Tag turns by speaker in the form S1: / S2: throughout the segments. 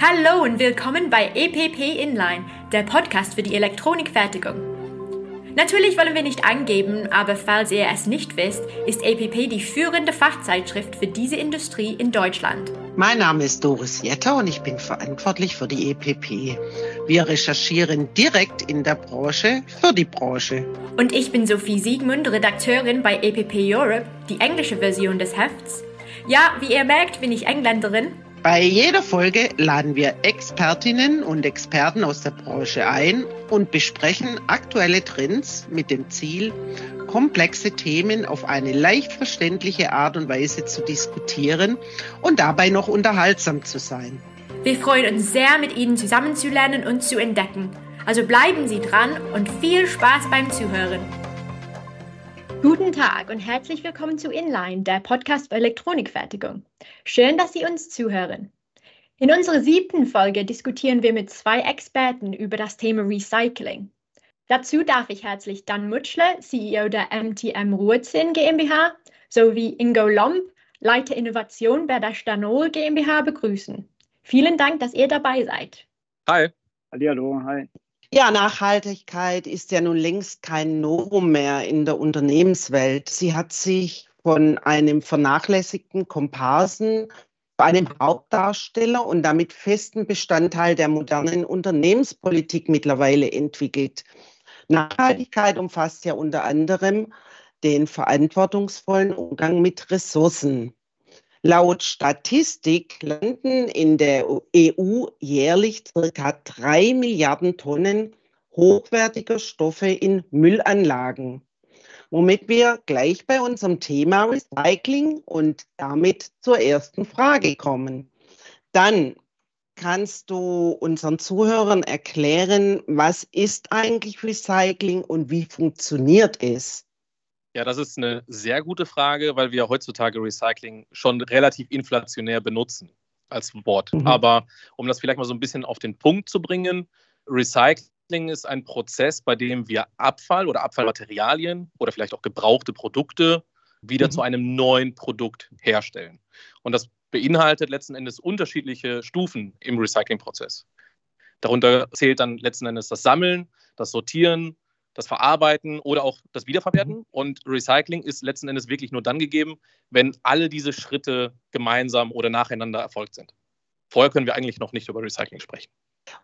S1: Hallo und willkommen bei EPP Inline, der Podcast für die Elektronikfertigung. Natürlich wollen wir nicht angeben, aber falls ihr es nicht wisst, ist EPP die führende Fachzeitschrift für diese Industrie in Deutschland.
S2: Mein Name ist Doris Jetter und ich bin verantwortlich für die EPP. Wir recherchieren direkt in der Branche für die Branche.
S1: Und ich bin Sophie Siegmund, Redakteurin bei EPP Europe, die englische Version des Hefts. Ja, wie ihr merkt, bin ich Engländerin
S2: bei jeder Folge laden wir Expertinnen und Experten aus der Branche ein und besprechen aktuelle Trends mit dem Ziel, komplexe Themen auf eine leicht verständliche Art und Weise zu diskutieren und dabei noch unterhaltsam zu sein.
S1: Wir freuen uns sehr, mit Ihnen zusammenzulernen und zu entdecken. Also bleiben Sie dran und viel Spaß beim Zuhören. Guten Tag und herzlich willkommen zu Inline, der Podcast für Elektronikfertigung. Schön, dass Sie uns zuhören. In unserer siebten Folge diskutieren wir mit zwei Experten über das Thema Recycling. Dazu darf ich herzlich Dan Mutschle, CEO der MTM Ruhrzinn GmbH, sowie Ingo Lomb, Leiter Innovation bei der Stanol GmbH begrüßen. Vielen Dank, dass ihr dabei seid.
S3: Hi.
S4: Hallo, hi.
S2: Ja, Nachhaltigkeit ist ja nun längst kein Novum mehr in der Unternehmenswelt. Sie hat sich von einem vernachlässigten Komparsen zu einem Hauptdarsteller und damit festen Bestandteil der modernen Unternehmenspolitik mittlerweile entwickelt. Nachhaltigkeit umfasst ja unter anderem den verantwortungsvollen Umgang mit Ressourcen. Laut Statistik landen in der EU jährlich circa drei Milliarden Tonnen hochwertiger Stoffe in Müllanlagen, womit wir gleich bei unserem Thema Recycling und damit zur ersten Frage kommen. Dann kannst du unseren Zuhörern erklären, was ist eigentlich Recycling und wie funktioniert es?
S3: Ja, das ist eine sehr gute Frage, weil wir heutzutage Recycling schon relativ inflationär benutzen als Wort. Mhm. Aber um das vielleicht mal so ein bisschen auf den Punkt zu bringen, Recycling ist ein Prozess, bei dem wir Abfall oder Abfallmaterialien oder vielleicht auch gebrauchte Produkte wieder mhm. zu einem neuen Produkt herstellen. Und das beinhaltet letzten Endes unterschiedliche Stufen im Recyclingprozess. Darunter zählt dann letzten Endes das Sammeln, das Sortieren, das Verarbeiten oder auch das Wiederverwerten. Mhm. Und Recycling ist letzten Endes wirklich nur dann gegeben, wenn alle diese Schritte gemeinsam oder nacheinander erfolgt sind. Vorher können wir eigentlich noch nicht über Recycling sprechen.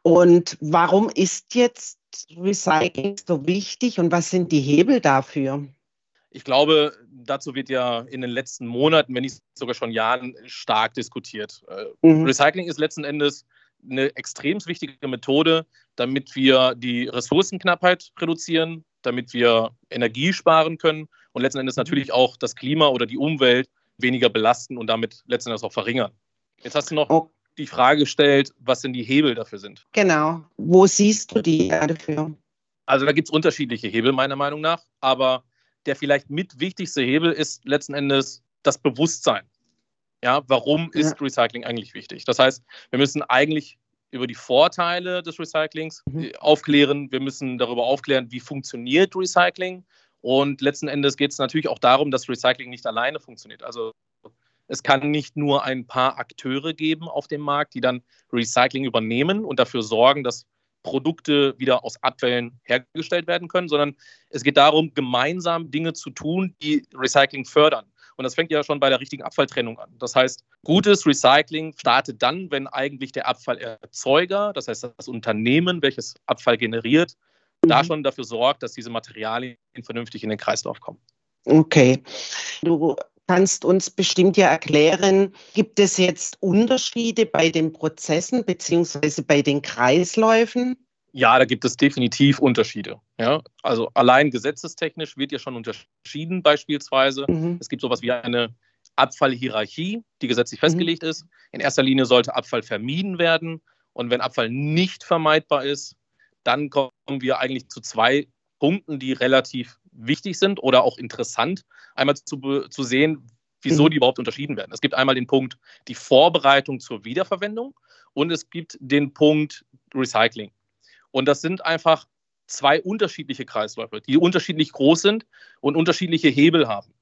S2: Und warum ist jetzt Recycling so wichtig und was sind die Hebel dafür?
S3: Ich glaube, dazu wird ja in den letzten Monaten, wenn nicht sogar schon Jahren, stark diskutiert. Äh, mhm. Recycling ist letzten Endes eine extrem wichtige Methode, damit wir die Ressourcenknappheit reduzieren, damit wir Energie sparen können und letzten Endes natürlich auch das Klima oder die Umwelt weniger belasten und damit letzten Endes auch verringern. Jetzt hast du noch oh. die Frage gestellt, was denn die Hebel dafür sind.
S2: Genau. Wo siehst du die dafür?
S3: Also da gibt es unterschiedliche Hebel meiner Meinung nach, aber der vielleicht mit wichtigste Hebel ist letzten Endes das Bewusstsein. Ja, warum ist ja. Recycling eigentlich wichtig? Das heißt, wir müssen eigentlich über die Vorteile des Recyclings mhm. Äh, aufklären. Wir müssen darüber aufklären, wie funktioniert Recycling. Und letzten Endes geht es natürlich auch darum, dass Recycling nicht alleine funktioniert. Also es kann nicht nur ein paar Akteure geben auf dem Markt, die dann Recycling übernehmen und dafür sorgen, dass Produkte wieder aus Abfällen hergestellt werden können, sondern es geht darum, gemeinsam Dinge zu tun, die Recycling fördern. Und das fängt ja schon bei der richtigen Abfalltrennung an. Das heißt, gutes Recycling startet dann, wenn eigentlich der Abfallerzeuger, das heißt das Unternehmen, welches Abfall generiert, mhm. da schon dafür sorgt, dass diese Materialien vernünftig in den Kreislauf kommen.
S2: Okay. Du kannst uns bestimmt ja erklären, gibt es jetzt Unterschiede bei den Prozessen bzw. bei den Kreisläufen?
S3: Ja, da gibt es definitiv Unterschiede. Ja? Also allein gesetzestechnisch wird ja schon unterschieden beispielsweise. Mhm. Es gibt sowas wie eine Abfallhierarchie, die gesetzlich mhm. festgelegt ist. In erster Linie sollte Abfall vermieden werden. Und wenn Abfall nicht vermeidbar ist, dann kommen wir eigentlich zu zwei Punkten, die relativ wichtig sind oder auch interessant, einmal zu, zu sehen, wieso mhm. die überhaupt unterschieden werden. Es gibt einmal den Punkt die Vorbereitung zur Wiederverwendung und es gibt den Punkt Recycling. Und das sind einfach zwei unterschiedliche Kreisläufe, die unterschiedlich groß sind und unterschiedliche Hebel haben.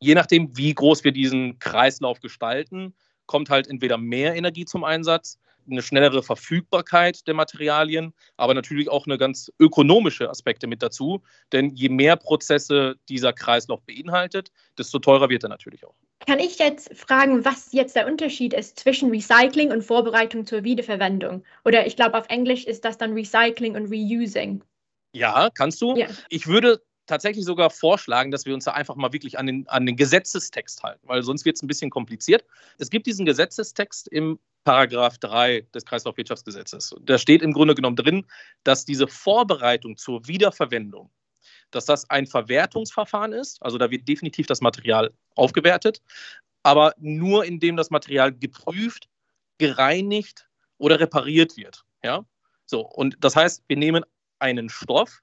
S3: Je nachdem, wie groß wir diesen Kreislauf gestalten, kommt halt entweder mehr Energie zum Einsatz, eine schnellere Verfügbarkeit der Materialien, aber natürlich auch eine ganz ökonomische Aspekte mit dazu. Denn je mehr Prozesse dieser Kreislauf beinhaltet, desto teurer wird er natürlich auch.
S1: Kann ich jetzt fragen, was jetzt der Unterschied ist zwischen Recycling und Vorbereitung zur Wiederverwendung? Oder ich glaube, auf Englisch ist das dann Recycling und Reusing.
S3: Ja, kannst du. Ja. Ich würde tatsächlich sogar vorschlagen, dass wir uns da einfach mal wirklich an den, an den Gesetzestext halten, weil sonst wird es ein bisschen kompliziert. Es gibt diesen Gesetzestext im Paragraph 3 des Kreislaufwirtschaftsgesetzes. Da steht im Grunde genommen drin, dass diese Vorbereitung zur Wiederverwendung, dass das ein Verwertungsverfahren ist. Also da wird definitiv das Material aufgewertet, aber nur indem das Material geprüft, gereinigt oder repariert wird. Ja? So, und das heißt, wir nehmen einen Stoff,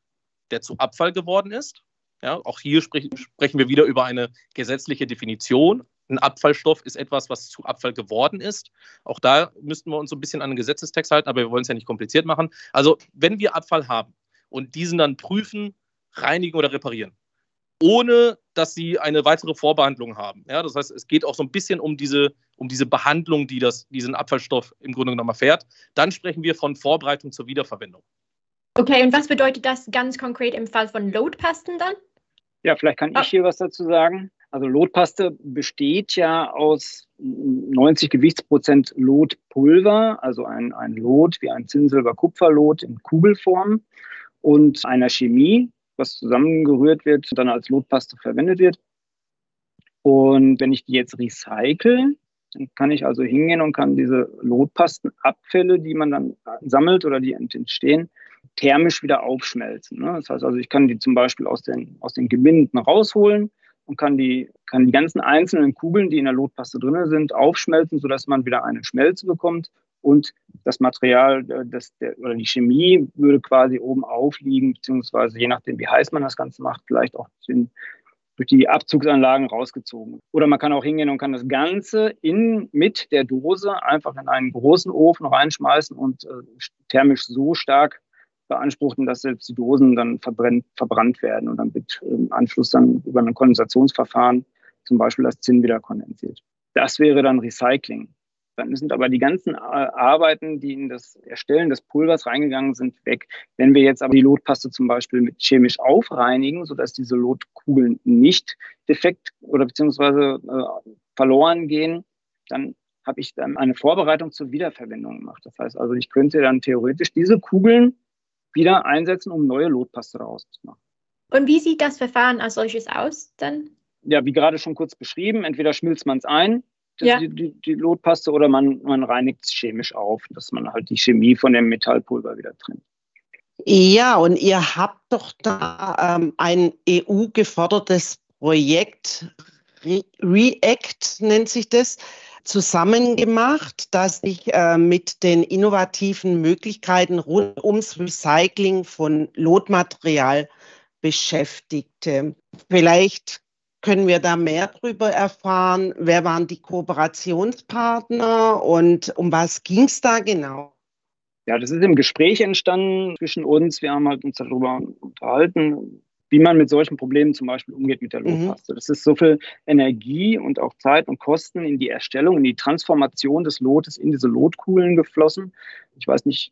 S3: der zu Abfall geworden ist. Ja, auch hier sprech, sprechen wir wieder über eine gesetzliche Definition. Ein Abfallstoff ist etwas, was zu Abfall geworden ist. Auch da müssten wir uns so ein bisschen an den Gesetzestext halten, aber wir wollen es ja nicht kompliziert machen. Also, wenn wir Abfall haben und diesen dann prüfen, reinigen oder reparieren, ohne dass sie eine weitere Vorbehandlung haben. Ja, das heißt, es geht auch so ein bisschen um diese, um diese Behandlung, die das, diesen Abfallstoff im Grunde genommen erfährt. Dann sprechen wir von Vorbereitung zur Wiederverwendung.
S1: Okay, und was bedeutet das ganz konkret im Fall von Lotpasten dann?
S4: Ja, vielleicht kann ah. ich hier was dazu sagen. Also Lotpaste besteht ja aus 90 Gewichtsprozent Lotpulver, also ein, ein Lot wie ein Zinnsilber-Kupferlot in Kugelform und einer Chemie, was zusammengerührt wird und dann als Lotpaste verwendet wird. Und wenn ich die jetzt recycle, dann kann ich also hingehen und kann diese Lotpastenabfälle, die man dann sammelt oder die entstehen, thermisch wieder aufschmelzen. Ne? Das heißt also, ich kann die zum Beispiel aus den, aus den Gebinden rausholen und kann die, kann die ganzen einzelnen Kugeln, die in der Lotpaste drin sind, aufschmelzen, sodass man wieder eine Schmelze bekommt und das Material äh, das, der, oder die Chemie würde quasi oben aufliegen, beziehungsweise je nachdem, wie heiß man das Ganze macht, vielleicht auch den, durch die Abzugsanlagen rausgezogen. Oder man kann auch hingehen und kann das Ganze in, mit der Dose einfach in einen großen Ofen reinschmeißen und äh, thermisch so stark beanspruchten, dass selbst die Dosen dann verbrennt, verbrannt werden und dann wird im Anschluss dann über ein Kondensationsverfahren zum Beispiel das Zinn wieder kondensiert. Das wäre dann Recycling. Dann sind aber die ganzen äh, Arbeiten, die in das Erstellen des Pulvers reingegangen sind, weg. Wenn wir jetzt aber die Lotpaste zum Beispiel mit chemisch aufreinigen, sodass diese Lotkugeln nicht defekt oder beziehungsweise äh, verloren gehen, dann habe ich dann eine Vorbereitung zur Wiederverwendung gemacht. Das heißt also, ich könnte dann theoretisch diese Kugeln wieder einsetzen, um neue Lotpaste daraus zu machen.
S1: Und wie sieht das Verfahren als solches aus dann?
S4: Ja, wie gerade schon kurz beschrieben, entweder schmilzt man es ein, ja. die, die, die, Lotpaste, oder man, man reinigt es chemisch auf, dass man halt die Chemie von dem Metallpulver wieder trennt.
S2: Ja, und ihr habt doch da ähm, ein EU-gefördertes Projekt, Re REACT nennt sich das, zusammengemacht, das sich äh, mit den innovativen Möglichkeiten rund ums Recycling von Lotmaterial beschäftigte. Vielleicht können wir da mehr darüber erfahren? Wer waren die Kooperationspartner und um was ging es da genau?
S4: Ja, das ist im Gespräch entstanden zwischen uns. Wir haben halt uns darüber unterhalten, wie man mit solchen Problemen zum Beispiel umgeht mit der. Lotpaste. Mhm. Das ist so viel Energie und auch Zeit und Kosten in die Erstellung, in die Transformation des Lotes in diese Lotkugeln geflossen. Ich weiß nicht,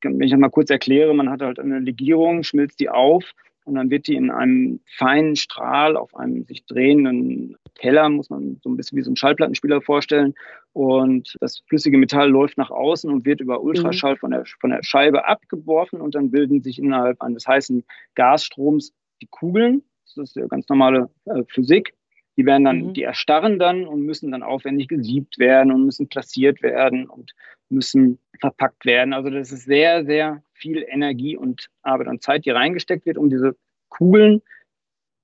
S4: wenn ich das mal kurz erkläre, man hat halt eine Legierung, schmilzt die auf und dann wird die in einem feinen Strahl auf einem sich drehenden Teller, muss man so ein bisschen wie so ein Schallplattenspieler vorstellen. Und das flüssige Metall läuft nach außen und wird über Ultraschall mhm. von der, von der Scheibe abgeworfen und dann bilden sich innerhalb eines heißen Gasstroms die Kugeln, das ist ja ganz normale äh, Physik, die werden dann, mhm. die erstarren dann und müssen dann aufwendig gesiebt werden und müssen platziert werden und müssen verpackt werden. Also das ist sehr, sehr viel Energie und Arbeit und Zeit, die reingesteckt wird, um diese Kugeln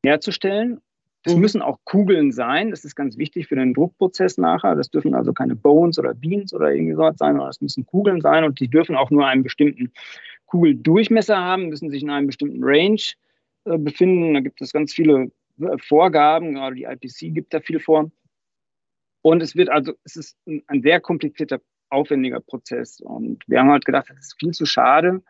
S4: herzustellen. Das mhm. müssen auch Kugeln sein. Das ist ganz wichtig für den Druckprozess nachher. Das dürfen also keine Bones oder Beans oder irgendwie sowas sein, sondern das müssen Kugeln sein und die dürfen auch nur einen bestimmten Kugeldurchmesser haben, müssen sich in einem bestimmten Range äh, befinden. Da gibt es ganz viele äh, Vorgaben, gerade die IPC gibt da viel vor. Und es wird also, es ist ein sehr komplizierter, aufwendiger Prozess. Und wir haben halt gedacht, es ist viel zu schade,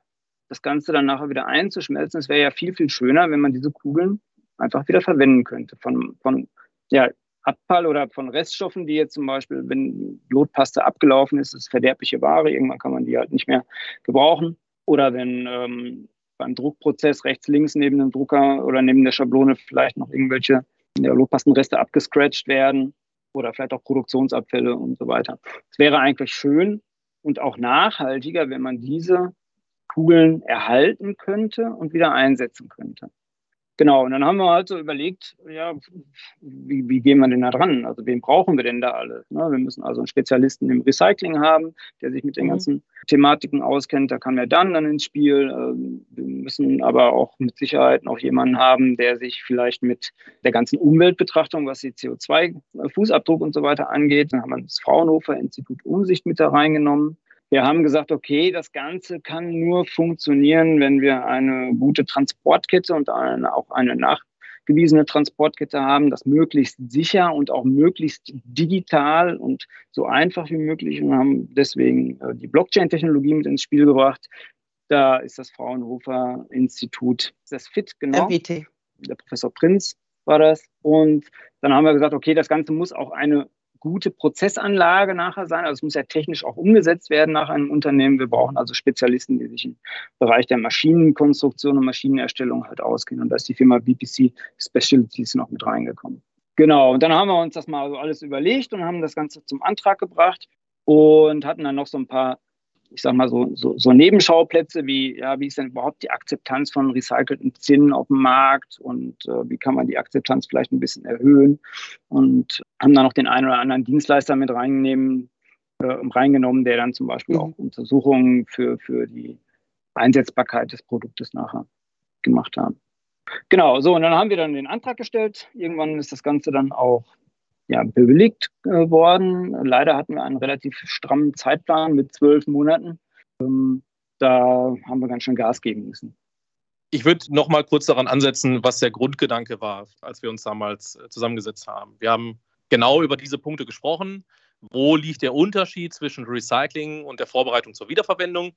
S4: das Ganze dann nachher wieder einzuschmelzen. Es wäre ja viel, viel schöner, wenn man diese Kugeln einfach wieder verwenden könnte. Von, von ja, Abfall oder von Reststoffen, die jetzt zum Beispiel, wenn Lotpaste abgelaufen ist, ist verderbliche Ware, irgendwann kann man die halt nicht mehr gebrauchen. Oder wenn ähm, beim Druckprozess rechts, links neben dem Drucker oder neben der Schablone vielleicht noch irgendwelche ja, Lotpastenreste abgescratcht werden oder vielleicht auch Produktionsabfälle und so weiter. Es wäre eigentlich schön und auch nachhaltiger, wenn man diese Kugeln erhalten könnte und wieder einsetzen könnte. Genau, und dann haben wir halt so überlegt, ja, wie, wie gehen wir denn da dran? Also wen brauchen wir denn da alle? Ne? Wir müssen also einen Spezialisten im Recycling haben, der sich mit den mhm. ganzen Thematiken auskennt. Da kann er dann dann ins Spiel. Ähm, wir müssen aber auch mit Sicherheit noch jemanden haben, der sich vielleicht mit der ganzen Umweltbetrachtung, was die CO2-Fußabdruck und so weiter angeht. Dann haben wir das Fraunhofer Institut Umsicht mit da reingenommen. Wir haben gesagt, okay, das Ganze kann nur funktionieren, wenn wir eine gute Transportkette und eine, auch eine nachgewiesene Transportkette haben, das möglichst sicher und auch möglichst digital und so einfach wie möglich und haben deswegen äh, die Blockchain-Technologie mit ins Spiel gebracht. Da ist das Fraunhofer Institut, das FIT, genau.
S2: RWT.
S4: Der Professor Prinz war das. Und dann haben wir gesagt, okay, das Ganze muss auch eine gute Prozessanlage nachher sein. Also es muss ja technisch auch umgesetzt werden nach einem Unternehmen. Wir brauchen also Spezialisten, die sich im Bereich der Maschinenkonstruktion und Maschinenerstellung halt auskennen. Und da ist die Firma BPC Specialties noch mit reingekommen. Genau, und dann haben wir uns das mal so alles überlegt und haben das Ganze zum Antrag gebracht und hatten dann noch so ein paar ich sag mal so, so, so Nebenschauplätze wie, ja, wie ist denn überhaupt die Akzeptanz von recycelten Zinn auf dem Markt und äh, wie kann man die Akzeptanz vielleicht ein bisschen erhöhen und haben dann noch den einen oder anderen Dienstleister mit reingenommen, äh, reingenommen, der dann zum Beispiel mhm. auch Untersuchungen für, für die Einsetzbarkeit des Produktes nachher gemacht hat. Genau, so, und dann haben wir dann den Antrag gestellt. Irgendwann ist das Ganze dann auch ja, bewilligt äh, worden. Leider hatten wir einen relativ strammen Zeitplan mit zwölf Monaten. Ähm, da haben wir ganz schön Gas geben müssen.
S3: Ich würde noch mal kurz daran ansetzen, was der Grundgedanke war, als wir uns damals äh, zusammengesetzt haben. Wir haben genau über diese Punkte gesprochen. Wo liegt der Unterschied zwischen Recycling und der Vorbereitung zur Wiederverwendung?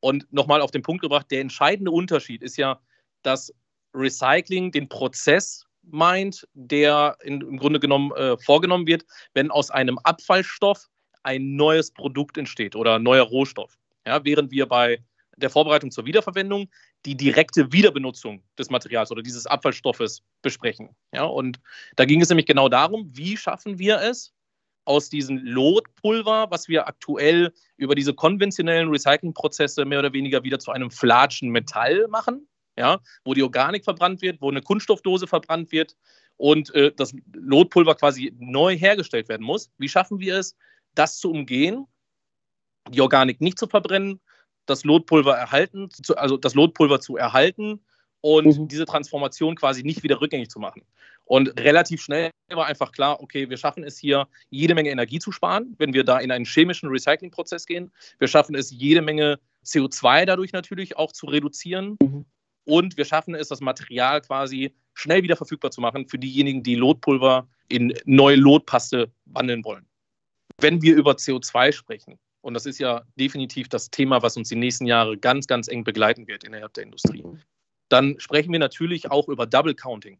S3: Und nochmal auf den Punkt gebracht, der entscheidende Unterschied ist ja, dass Recycling den Prozess meint, der in, im Grunde genommen äh, vorgenommen wird, wenn aus einem Abfallstoff ein neues Produkt entsteht oder ein neuer Rohstoff. Ja, während wir bei der Vorbereitung zur Wiederverwendung die direkte Wiederbenutzung des Materials oder dieses Abfallstoffes besprechen. Ja, und da ging es nämlich genau darum, wie schaffen wir es, aus diesem Lotpulver, was wir aktuell über diese konventionellen Recyclingprozesse mehr oder weniger wieder zu einem flatschen Metall machen, ja, wo die Organik verbrannt wird, wo eine Kunststoffdose verbrannt wird und äh, das Lotpulver quasi neu hergestellt werden muss. Wie schaffen wir es, das zu umgehen, die Organik nicht zu verbrennen, das Lotpulver erhalten, zu, also das Lotpulver zu erhalten und mhm. diese Transformation quasi nicht wieder rückgängig zu machen. Und relativ schnell war einfach klar, okay, wir schaffen es hier, jede Menge Energie zu sparen, wenn wir da in einen chemischen Recyclingprozess gehen. Wir schaffen es, jede Menge CO2 dadurch natürlich auch zu reduzieren. Mhm und wir schaffen es, das Material quasi schnell wieder verfügbar zu machen für diejenigen, die Lotpulver in neue Lotpaste wandeln wollen. Wenn wir über CO2 sprechen, und das ist ja definitiv das Thema, was uns die nächsten Jahre ganz, ganz eng begleiten wird innerhalb der Industrie, dann sprechen wir natürlich auch über Double Counting.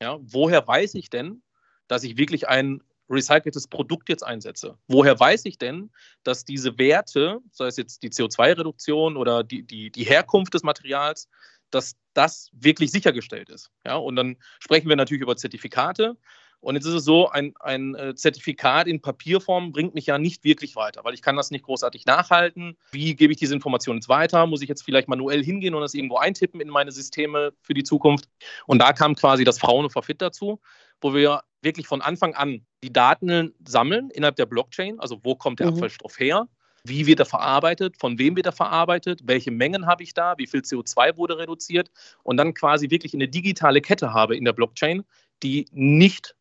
S3: Ja, woher weiß ich denn, dass ich wirklich ein recyceltes Produkt jetzt einsetze? Woher weiß ich denn, dass diese Werte, sei es jetzt die CO2-Reduktion oder die, die, die Herkunft des Materials, dass das wirklich sichergestellt ist. Ja, und dann sprechen wir natürlich über Zertifikate. Und jetzt ist es so, ein, ein äh, Zertifikat in Papierform bringt mich ja nicht wirklich weiter, weil ich kann das nicht großartig nachhalten. Wie gebe ich diese Information jetzt weiter? Muss ich jetzt vielleicht manuell hingehen und das irgendwo eintippen in meine Systeme für die Zukunft? Und da kam quasi das Fraunhofer Fit dazu, wo wir wirklich von Anfang an die Daten sammeln innerhalb der Blockchain, also wo kommt der mhm. Abfallstoff her, wie wird er verarbeitet, von wem wird er verarbeitet, welche Mengen habe ich da, wie viel CO2 wurde reduziert und dann quasi wirklich eine digitale Kette habe in der Blockchain, die nicht,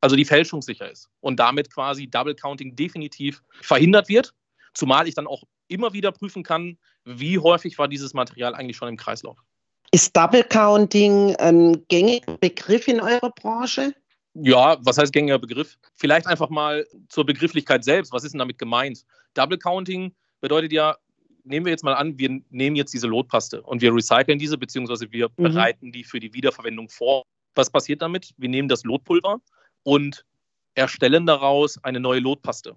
S3: also die fälschungssicher ist und damit quasi Double Counting definitiv verhindert wird, zumal ich dann auch immer wieder prüfen kann, wie häufig war dieses Material eigentlich schon im Kreislauf.
S2: Ist Double Counting ein gängiger Begriff in eurer Branche?
S3: Ja, was heißt gängiger Begriff? Vielleicht einfach mal zur Begrifflichkeit selbst. Was ist denn damit gemeint? Double Counting bedeutet ja, nehmen wir jetzt mal an, wir nehmen jetzt diese Lotpaste und wir recyceln diese, beziehungsweise wir mhm. bereiten die für die Wiederverwendung vor. Was passiert damit? Wir nehmen das Lotpulver und erstellen daraus eine neue Lotpaste.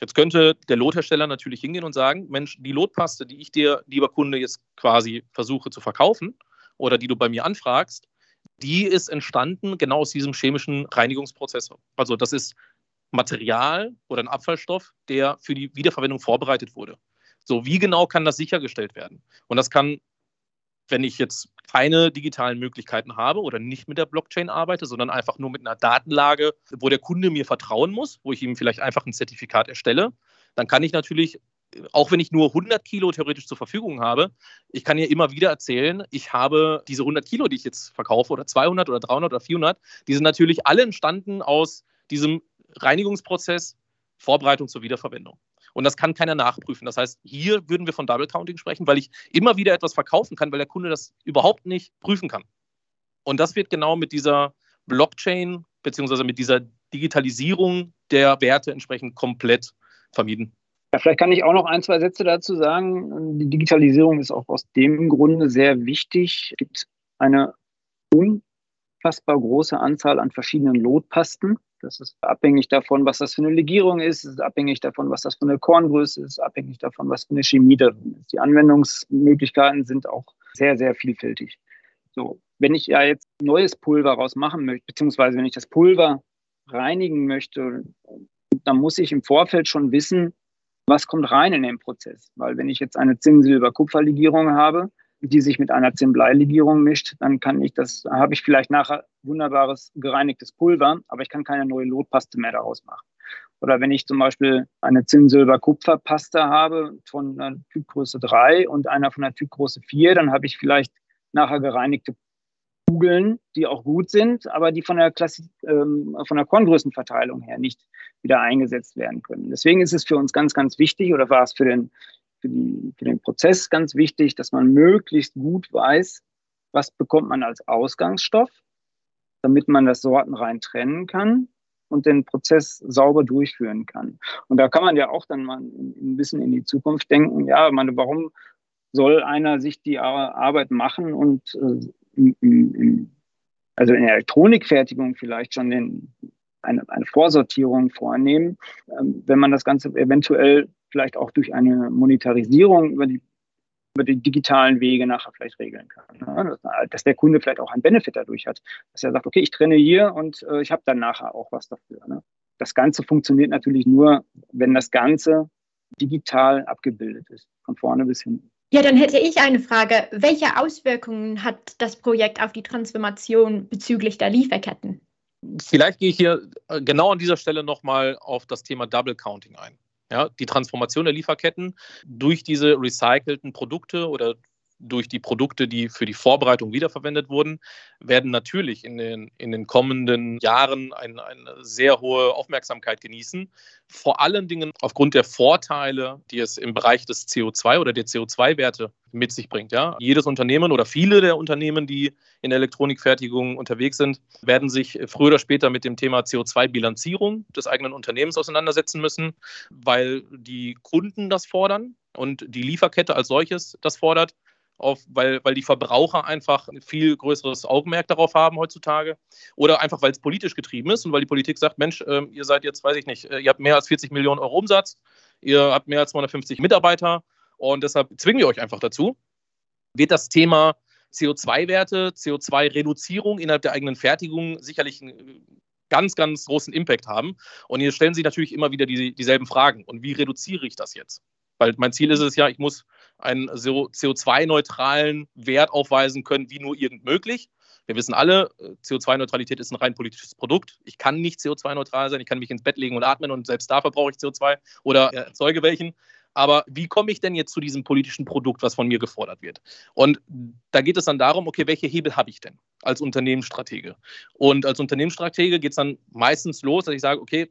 S3: Jetzt könnte der Lothersteller natürlich hingehen und sagen, Mensch, die Lotpaste, die ich dir, lieber Kunde, jetzt quasi versuche zu verkaufen oder die du bei mir anfragst, die ist entstanden genau aus diesem chemischen Reinigungsprozess. Also das ist Material oder ein Abfallstoff, der für die Wiederverwendung vorbereitet wurde. So, wie genau kann das sichergestellt werden? Und das kann, wenn ich jetzt keine digitalen Möglichkeiten habe oder nicht mit der Blockchain arbeite, sondern einfach nur mit einer Datenlage, wo der Kunde mir vertrauen muss, wo ich ihm vielleicht einfach ein Zertifikat erstelle, dann kann ich natürlich auch wenn ich nur 100 Kilo theoretisch zur Verfügung habe, ich kann ihr immer wieder erzählen, ich habe diese 100 Kilo, die ich jetzt verkaufe, oder 200 oder 300 oder 400, die sind natürlich alle entstanden aus diesem Reinigungsprozess, Vorbereitung zur Wiederverwendung. Und das kann keiner nachprüfen. Das heißt, hier würden wir von Double Counting sprechen, weil ich immer wieder etwas verkaufen kann, weil der Kunde das überhaupt nicht prüfen kann. Und das wird genau mit dieser Blockchain beziehungsweise mit dieser Digitalisierung der Werte entsprechend komplett vermieden.
S4: Ja, vielleicht kann ich auch noch ein, zwei Sätze dazu sagen. Die Digitalisierung ist auch aus dem Grunde sehr wichtig. Es gibt eine unfassbar große Anzahl an verschiedenen Lotpasten. Das ist abhängig davon, was das für eine Legierung ist, es ist abhängig davon, was das für eine Korngröße ist, abhängig davon, was für eine Chemie drin ist. Die Anwendungsmöglichkeiten sind auch sehr, sehr vielfältig. So, wenn ich ja jetzt neues Pulver rausmachen möchte, beziehungsweise wenn ich das Pulver reinigen möchte, dann muss ich im Vorfeld schon wissen, was kommt rein in den Prozess. Weil wenn ich jetzt eine Zinn-Silber-Kupfer-Legierung habe, die sich mit einer Zinnbleilegierung mischt, dann kann ich das, habe ich vielleicht nachher wunderbares gereinigtes Pulver, aber ich kann keine neue Lotpaste mehr daraus machen. Oder wenn ich zum Beispiel eine Zinnsilber-Kupfer-Paste habe von einer Typgröße 3 und einer von der Typgröße 4, dann habe ich vielleicht nachher gereinigte Kugeln, die auch gut sind, aber die von der, Klassi ähm, von der Korngrößenverteilung her nicht wieder eingesetzt werden können. Deswegen ist es für uns ganz, ganz wichtig oder war es für den für, die, für den Prozess ganz wichtig, dass man möglichst gut weiß, was bekommt man als Ausgangsstoff, damit man das sortenrein trennen kann und den Prozess sauber durchführen kann. Und da kann man ja auch dann mal ein bisschen in die Zukunft denken, ja, meine, warum soll einer sich die Arbeit machen und äh, in, in, also in der Elektronikfertigung vielleicht schon den, eine, eine Vorsortierung vornehmen, ähm, wenn man das Ganze eventuell vielleicht auch durch eine Monetarisierung über die, über die digitalen Wege nachher vielleicht regeln kann. Dass der Kunde vielleicht auch einen Benefit dadurch hat, dass er sagt, okay, ich trenne hier und äh, ich habe dann nachher auch was dafür. Ne? Das Ganze funktioniert natürlich nur, wenn das Ganze digital abgebildet ist, von vorne bis hinten.
S1: Ja, dann hätte ich eine Frage. Welche Auswirkungen hat das Projekt auf die Transformation bezüglich der Lieferketten?
S3: Vielleicht gehe ich hier äh, genau an dieser Stelle nochmal auf das Thema Double Counting ein. Ja, die Transformation der Lieferketten durch diese recycelten Produkte oder durch die Produkte, die für die Vorbereitung wiederverwendet wurden, werden natürlich in den, in den kommenden Jahren ein, eine sehr hohe Aufmerksamkeit genießen. Vor allen Dingen aufgrund der Vorteile, die es im Bereich des CO2 oder der CO2-Werte mit sich bringt. Ja? Jedes Unternehmen oder viele der Unternehmen, die in Elektronikfertigung unterwegs sind, werden sich früher oder später mit dem Thema CO2-Bilanzierung des eigenen Unternehmens auseinandersetzen müssen, weil die Kunden das fordern und die Lieferkette als solches das fordert auf, weil, weil die Verbraucher einfach ein viel größeres Augenmerk darauf haben heutzutage. Oder einfach, weil es politisch getrieben ist und weil die Politik sagt, Mensch, äh, ihr seid jetzt, weiß ich nicht, äh, ihr habt mehr als 40 Millionen Euro Umsatz, ihr habt mehr als 250 Mitarbeiter und deshalb zwingen wir euch einfach dazu. Wird das Thema CO2-Werte, CO2-Reduzierung innerhalb der eigenen Fertigung sicherlich einen ganz, ganz großen Impact haben. Und hier stellen sich natürlich immer wieder die, dieselben Fragen. Und wie reduziere ich das jetzt? Weil mein Ziel ist es ja, ich muss einen CO2-neutralen Wert aufweisen können, wie nur irgend möglich. Wir wissen alle, CO2-Neutralität ist ein rein politisches Produkt. Ich kann nicht CO2-neutral sein. Ich kann mich ins Bett legen und atmen und selbst da verbrauche ich CO2 oder erzeuge welchen. Aber wie komme ich denn jetzt zu diesem politischen Produkt, was von mir gefordert wird? Und da geht es dann darum, okay, welche Hebel habe ich denn als Unternehmensstratege? Und als Unternehmensstratege geht es dann meistens los, dass ich sage, okay,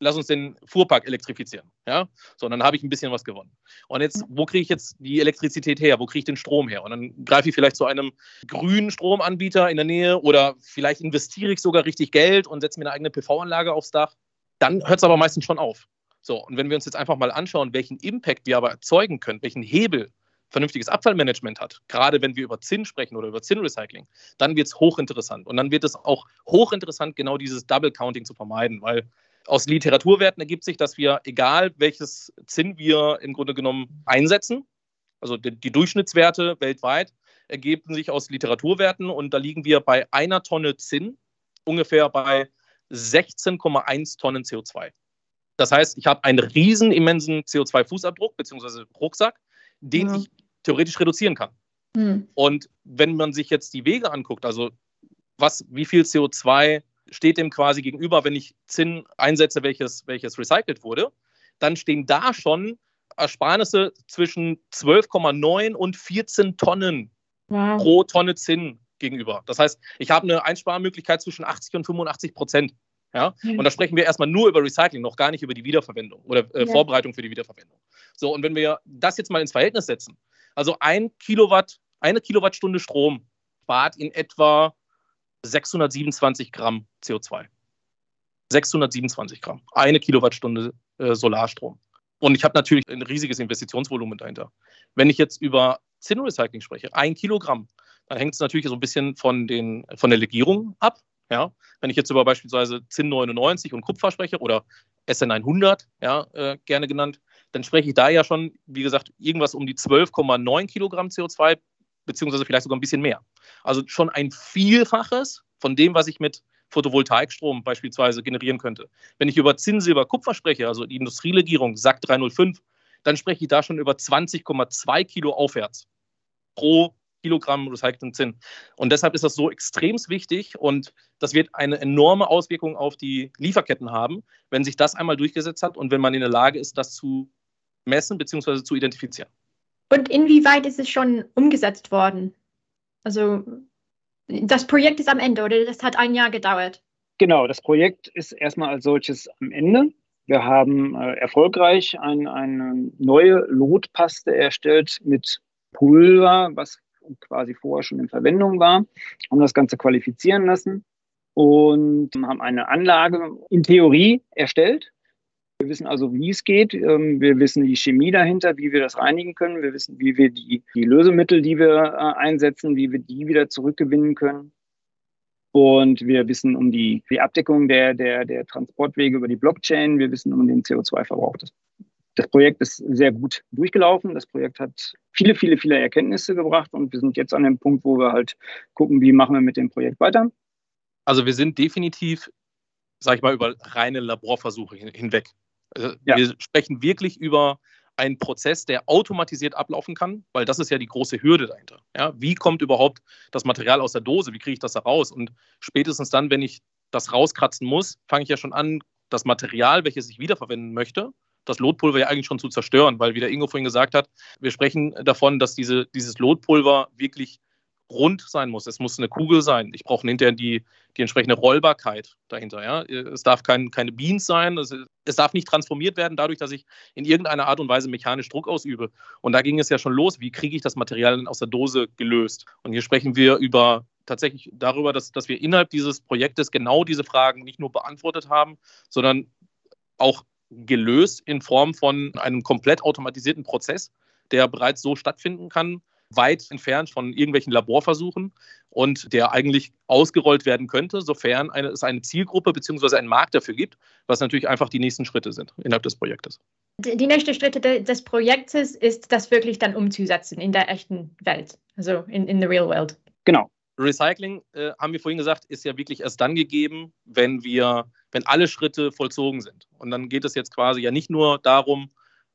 S3: lass uns den Fuhrpark elektrifizieren. Ja? So, und dann habe ich ein bisschen was gewonnen. Und jetzt, wo kriege ich jetzt die Elektrizität her? Wo kriege ich den Strom her? Und dann greife ich vielleicht zu einem grünen Stromanbieter in der Nähe oder vielleicht investiere ich sogar richtig Geld und setze mir eine eigene PV-Anlage aufs Dach. Dann hört es aber meistens schon auf. So, und wenn wir uns jetzt einfach mal anschauen, welchen Impact wir aber erzeugen können, welchen Hebel vernünftiges Abfallmanagement hat, gerade wenn wir über Zinn sprechen oder über Zinnrecycling, dann wird es hochinteressant. Und dann wird es auch hochinteressant, genau dieses Double Counting zu vermeiden, weil aus Literaturwerten ergibt sich, dass wir, egal welches Zinn wir im Grunde genommen einsetzen, also die, die Durchschnittswerte weltweit, ergeben sich aus Literaturwerten und da liegen wir bei einer Tonne Zinn ungefähr bei 16,1 Tonnen CO2. Das heißt, ich habe einen riesen immensen CO2-Fußabdruck bzw. Rucksack, den ja. ich theoretisch reduzieren kann. Mhm. Und wenn man sich jetzt die Wege anguckt, also was, wie viel CO2 steht dem quasi gegenüber, wenn ich Zinn einsetze, welches, welches recycelt wurde, dann stehen da schon Ersparnisse zwischen 12,9 und 14 Tonnen wow. pro Tonne Zinn gegenüber. Das heißt, ich habe eine Einsparmöglichkeit zwischen 80 und 85 Prozent. Ja? Mhm. Und da sprechen wir erstmal nur über Recycling, noch gar nicht über die Wiederverwendung oder äh, ja. Vorbereitung für die Wiederverwendung. So, und wenn wir das jetzt mal ins Verhältnis setzen, also ein Kilowatt, eine Kilowattstunde Strom spart in etwa 627 Gramm CO2. 627 Gramm. Eine Kilowattstunde äh, Solarstrom. Und ich habe natürlich ein riesiges Investitionsvolumen dahinter. Wenn ich jetzt über Zinnrecycling spreche, ein Kilogramm, dann hängt es natürlich so ein bisschen von, den, von der Legierung ab. Ja? Wenn ich jetzt über beispielsweise Zinn 99 und Kupfer spreche oder SN 100, ja, äh, gerne genannt, dann spreche ich da ja schon, wie gesagt, irgendwas um die 12,9 Kilogramm CO2, beziehungsweise vielleicht sogar ein bisschen mehr. Also schon ein Vielfaches von dem, was ich mit Photovoltaikstrom beispielsweise generieren könnte. Wenn ich über Zinn, Silber, Kupfer spreche, also die Industrielegierung SAC 305, dann spreche ich da schon über 20,2 Kilo aufwärts pro Kilogramm recycelten Zinn. Und deshalb ist das so extrem wichtig und das wird eine enorme Auswirkung auf die Lieferketten haben, wenn sich das einmal durchgesetzt hat und wenn man in der Lage ist, das zu messen bzw. zu identifizieren.
S1: Und inwieweit ist es schon umgesetzt worden? Also das Projekt ist am Ende oder das hat ein Jahr gedauert?
S4: Genau, das Projekt ist erstmal als solches am Ende. Wir haben äh, erfolgreich ein, eine neue Lotpaste erstellt mit Pulver, was quasi vorher schon in Verwendung war, haben das Ganze qualifizieren lassen und haben eine Anlage in Theorie erstellt. Wir wissen also, wie es geht. Ähm, wir wissen die Chemie dahinter, wie wir das reinigen können. Wir wissen, wie wir die, die Lösemittel, die wir äh, einsetzen, wie wir die wieder zurückgewinnen können. Und wir wissen um die, die Abdeckung der, der, der Transportwege über die Blockchain. Wir wissen um den CO2-Verbrauch. Das, das Projekt ist sehr gut durchgelaufen. Das Projekt hat viele, viele, viele Erkenntnisse gebracht. Und wir sind jetzt an dem Punkt, wo wir halt gucken, wie machen wir mit dem Projekt weiter.
S3: Also wir sind definitiv, sag ich mal, über reine Laborversuche hinweg. Also ja. Wir sprechen wirklich über einen Prozess, der automatisiert ablaufen kann, weil das ist ja die große Hürde dahinter. Ja, wie kommt überhaupt das Material aus der Dose? Wie kriege ich das da raus? Und spätestens dann, wenn ich das rauskratzen muss, fange ich ja schon an, das Material, welches ich wiederverwenden möchte, das Lotpulver ja eigentlich schon zu zerstören, weil, wie der Ingo vorhin gesagt hat, wir sprechen davon, dass diese, dieses Lotpulver wirklich rund sein muss. Es muss eine Kugel sein. Ich brauche hinterher die, die entsprechende Rollbarkeit dahinter. Ja? Es darf kein, keine Beans sein. Es, es, darf nicht transformiert werden dadurch, dass ich in irgendeiner Art und Weise mechanisch Druck ausübe. Und da ging es ja schon los. Wie kriege ich das Material denn aus der Dose gelöst? Und hier sprechen wir über tatsächlich darüber, dass, dass wir innerhalb dieses Projektes genau diese Fragen nicht nur beantwortet haben, sondern auch gelöst in Form von einem komplett automatisierten Prozess, der bereits so stattfinden kann, weit entfernt von irgendwelchen Laborversuchen und der eigentlich ausgerollt werden könnte, sofern eine, es eine Zielgruppe bzw. einen Markt dafür gibt, was natürlich einfach die nächsten Schritte sind innerhalb des Projektes.
S1: Die nächsten Schritte des Projektes ist, das wirklich dann umzusetzen in der echten Welt, also in, in the real world.
S3: Genau. Recycling, äh, haben wir vorhin gesagt, ist ja wirklich erst dann gegeben, wenn wir, wenn alle Schritte vollzogen sind. Und dann geht es jetzt quasi ja nicht nur darum,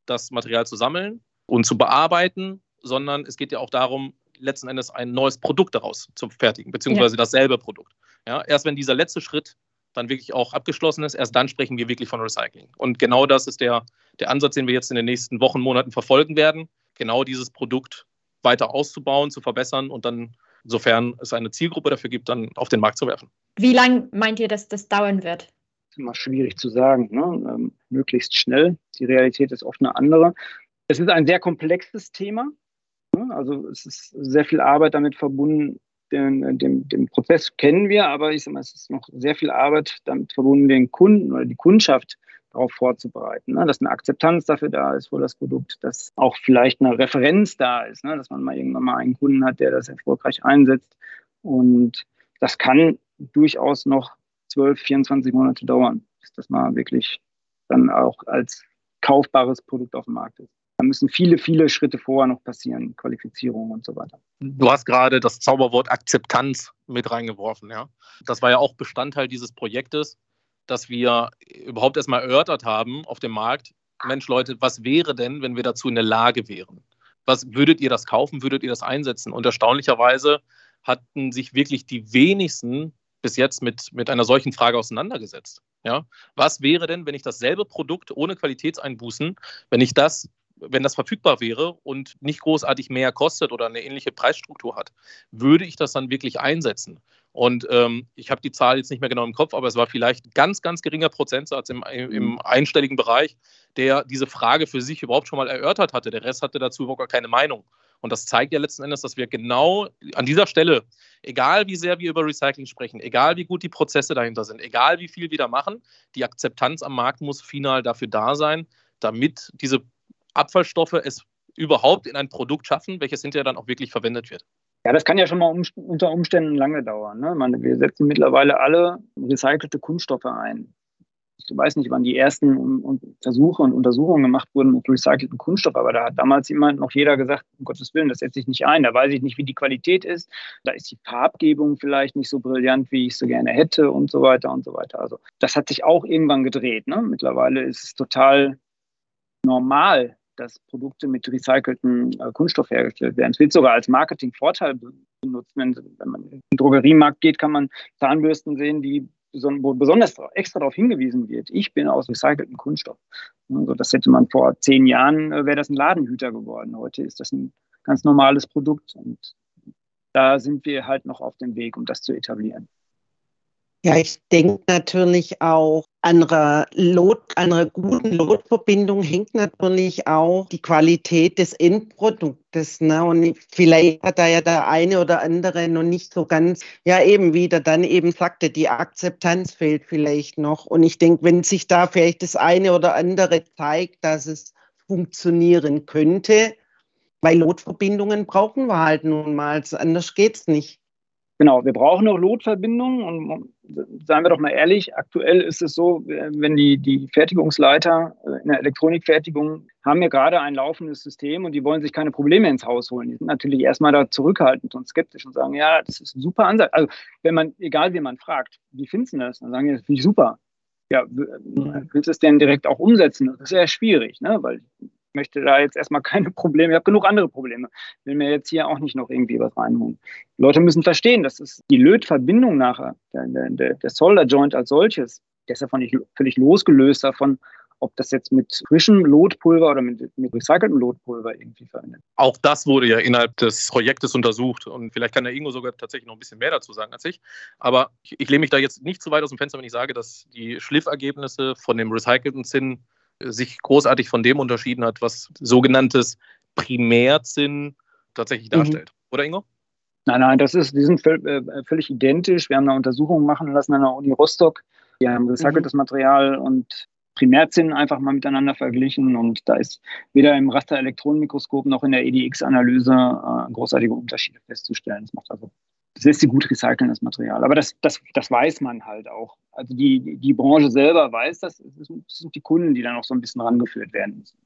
S3: das Material zu sammeln und zu bearbeiten, sondern es geht ja auch darum, letzten Endes ein neues Produkt daraus zu fertigen, beziehungsweise ja. dasselbe Produkt. Ja, erst wenn dieser letzte Schritt dann wirklich auch abgeschlossen ist, erst dann sprechen wir wirklich von Recycling. Und genau das ist der, der Ansatz, den wir jetzt in den nächsten Wochen, Monaten verfolgen werden, genau dieses Produkt weiter auszubauen, zu verbessern und dann, sofern es eine Zielgruppe dafür gibt, dann auf den Markt zu werfen.
S1: Wie lange meint ihr, dass das dauern wird?
S4: Das ist immer schwierig zu sagen. Ne? Ähm, möglichst schnell. Die Realität ist oft eine andere. Es ist ein sehr komplexes Thema. Also es ist sehr viel Arbeit damit verbunden. Den, den, den Prozess kennen wir, aber ich sage mal, es ist noch sehr viel Arbeit damit verbunden, den Kunden oder die Kundschaft darauf vorzubereiten, ne? dass eine Akzeptanz dafür da ist für das Produkt, dass auch vielleicht eine Referenz da ist, ne? dass man mal irgendwann mal einen Kunden hat, der das erfolgreich einsetzt. Und das kann durchaus noch 12, 24 Monate dauern, bis das mal wirklich dann auch als kaufbares Produkt auf dem Markt ist. Da müssen viele, viele Schritte vorher noch passieren, Qualifizierung und so weiter.
S3: Du hast gerade das Zauberwort Akzeptanz mit reingeworfen, ja. Das war ja auch Bestandteil dieses Projektes, dass wir überhaupt erstmal erörtert haben auf dem Markt, Mensch Leute, was wäre denn, wenn wir dazu in der Lage wären? Was würdet ihr das kaufen, würdet ihr das einsetzen? Und erstaunlicherweise hatten sich wirklich die wenigsten bis jetzt mit, mit einer solchen Frage auseinandergesetzt. Ja? Was wäre denn, wenn ich dasselbe Produkt ohne Qualitätseinbußen, wenn ich das wenn das verfügbar wäre und nicht großartig mehr kostet oder eine ähnliche Preisstruktur hat, würde ich das dann wirklich einsetzen? Und ähm, ich habe die Zahl jetzt nicht mehr genau im Kopf, aber es war vielleicht ganz, ganz geringer Prozentsatz im, im mhm. einstelligen Bereich, der diese Frage für sich überhaupt schon mal erörtert hatte. Der Rest hatte dazu überhaupt gar keine Meinung. Und das zeigt ja letzten Endes, dass wir genau an dieser Stelle, egal wie sehr wir über Recycling sprechen, egal wie gut die Prozesse dahinter sind, egal wie viel wir da machen, die Akzeptanz am Markt muss final dafür da sein, damit diese Abfallstoffe es überhaupt in ein Produkt schaffen, welches hinterher dann auch wirklich verwendet wird.
S4: Ja, das kann ja schon mal um, unter Umständen lange dauern. Ne? Meine, wir setzen mittlerweile alle recycelte Kunststoffe ein. Ich weiß nicht, wann die ersten Versuche und Untersuchungen gemacht wurden mit recycelten Kunststoff, aber da hat damals jemand noch jeder gesagt, um Gottes Willen, das setze ich nicht ein. Da weiß ich nicht, wie die Qualität ist. Da ist die Farbgebung vielleicht nicht so brillant, wie ich so gerne hätte und so weiter und so weiter. Also das hat sich auch irgendwann gedreht. Ne? Mittlerweile ist es total normal, dass Produkte mit recyceltem äh, Kunststoff hergestellt werden. Es wird sogar als Marketingvorteil benutzt. Wenn, wenn man in den Drogeriemarkt geht, kann man Zahnbürsten sehen, die wo besonders extra darauf hingewiesen wird, ich bin aus recyceltem Kunststoff. Also das hätte man vor zehn Jahren, äh, wäre das ein Ladenhüter geworden. Heute ist das ein ganz normales Produkt und da sind wir halt noch auf dem Weg, um das zu etablieren.
S2: Ja, ich denke natürlich auch an einer, Lot, einer guten Lotverbindung hängt natürlich auch die Qualität des Endproduktes. Ne? Und vielleicht hat da ja der eine oder andere noch nicht so ganz, ja eben, wie der dann eben sagte, die Akzeptanz fehlt vielleicht noch. Und ich denke, wenn sich da vielleicht das eine oder andere zeigt, dass es funktionieren könnte, weil Lotverbindungen brauchen wir halt nun mal, anders geht's nicht.
S4: Genau, wir brauchen noch Lotverbindungen und seien wir doch mal ehrlich, aktuell ist es so, wenn die, die Fertigungsleiter äh, in der Elektronikfertigung haben ja gerade ein laufendes System und die wollen sich keine Probleme ins Haus holen. Die sind natürlich erstmal da zurückhaltend und skeptisch und sagen, ja, das ist ein super Ansatz. Also wenn man, egal wie man fragt, wie findest du das? Dann sagen die, das finde ich super. Ja, willst du es denn direkt auch umsetzen? Das ist sehr schwierig, ne? weil möchte da jetzt erstmal keine Probleme, ich habe genug andere Probleme. Will mir jetzt hier auch nicht noch irgendwie was reinholen. Die Leute müssen verstehen, dass es die Lötverbindung nachher, der, der, der Solder Joint als solches, der ist davon nicht völlig losgelöst davon, ob das jetzt mit frischem Lotpulver oder mit, mit recyceltem Lotpulver irgendwie verwendet.
S3: Auch das wurde ja innerhalb des Projektes untersucht und vielleicht kann der Ingo sogar tatsächlich noch ein bisschen mehr dazu sagen als ich. Aber ich, ich lehne mich da jetzt nicht zu weit aus dem Fenster, wenn ich sage, dass die Schliffergebnisse von dem recycelten Zinn sich großartig von dem unterschieden hat, was sogenanntes Primärzinn tatsächlich mhm. darstellt. Mhm. Oder Ingo?
S4: Nein, nein, das ist, die sind äh, völlig identisch. Wir haben eine Untersuchung machen lassen an der Uni Rostock. Wir haben recyceltes mhm. Material und Primärzinn einfach mal miteinander verglichen und da ist weder im Rasterelektronenmikroskop noch in der EDX-Analyse äh, großartige Unterschiede festzustellen. Das macht also das lässt sich gut recyceln, das Material. Aber das, das, das weiß man halt auch. Also die, die Branche selber weiß das. Es sind die Kunden, die dann auch so ein bisschen rangeführt werden müssen.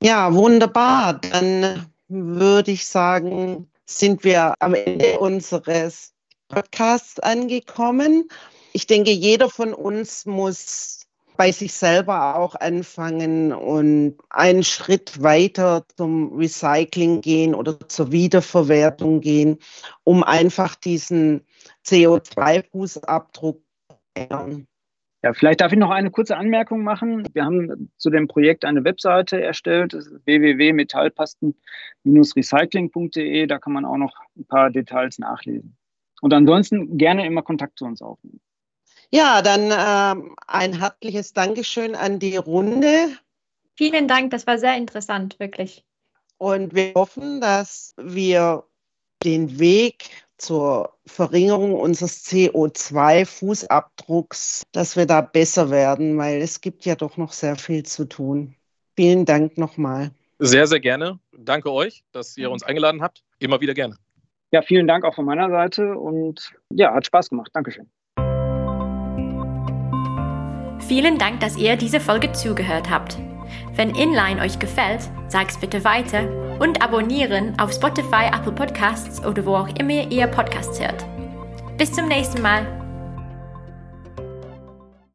S2: Ja, wunderbar. Dann würde ich sagen, sind wir am Ende unseres Podcasts angekommen. Ich denke, jeder von uns muss bei sich selber auch anfangen und einen Schritt weiter zum Recycling gehen oder zur Wiederverwertung gehen, um einfach diesen CO2-Fußabdruck zu
S4: ändern. Ja, vielleicht darf ich noch eine kurze Anmerkung machen. Wir haben zu dem Projekt eine Webseite erstellt, www.metallpasten-recycling.de. Da kann man auch noch ein paar Details nachlesen. Und ansonsten gerne immer Kontakt zu uns aufnehmen.
S2: Ja, dann ähm, ein herzliches Dankeschön an die Runde.
S1: Vielen Dank, das war sehr interessant, wirklich.
S2: Und wir hoffen, dass wir den Weg zur Verringerung unseres CO2-Fußabdrucks, dass wir da besser werden, weil es gibt ja doch noch sehr viel zu tun. Vielen Dank nochmal.
S3: Sehr, sehr gerne. Danke euch, dass ihr uns eingeladen habt. Immer wieder gerne.
S4: Ja, vielen Dank auch von meiner Seite und ja, hat Spaß gemacht. Dankeschön.
S1: Vielen Dank, dass ihr diese Folge zugehört habt. Wenn Inline euch gefällt, sag's bitte weiter und abonnieren auf Spotify, Apple Podcasts oder wo auch immer ihr Podcasts hört. Bis zum nächsten Mal.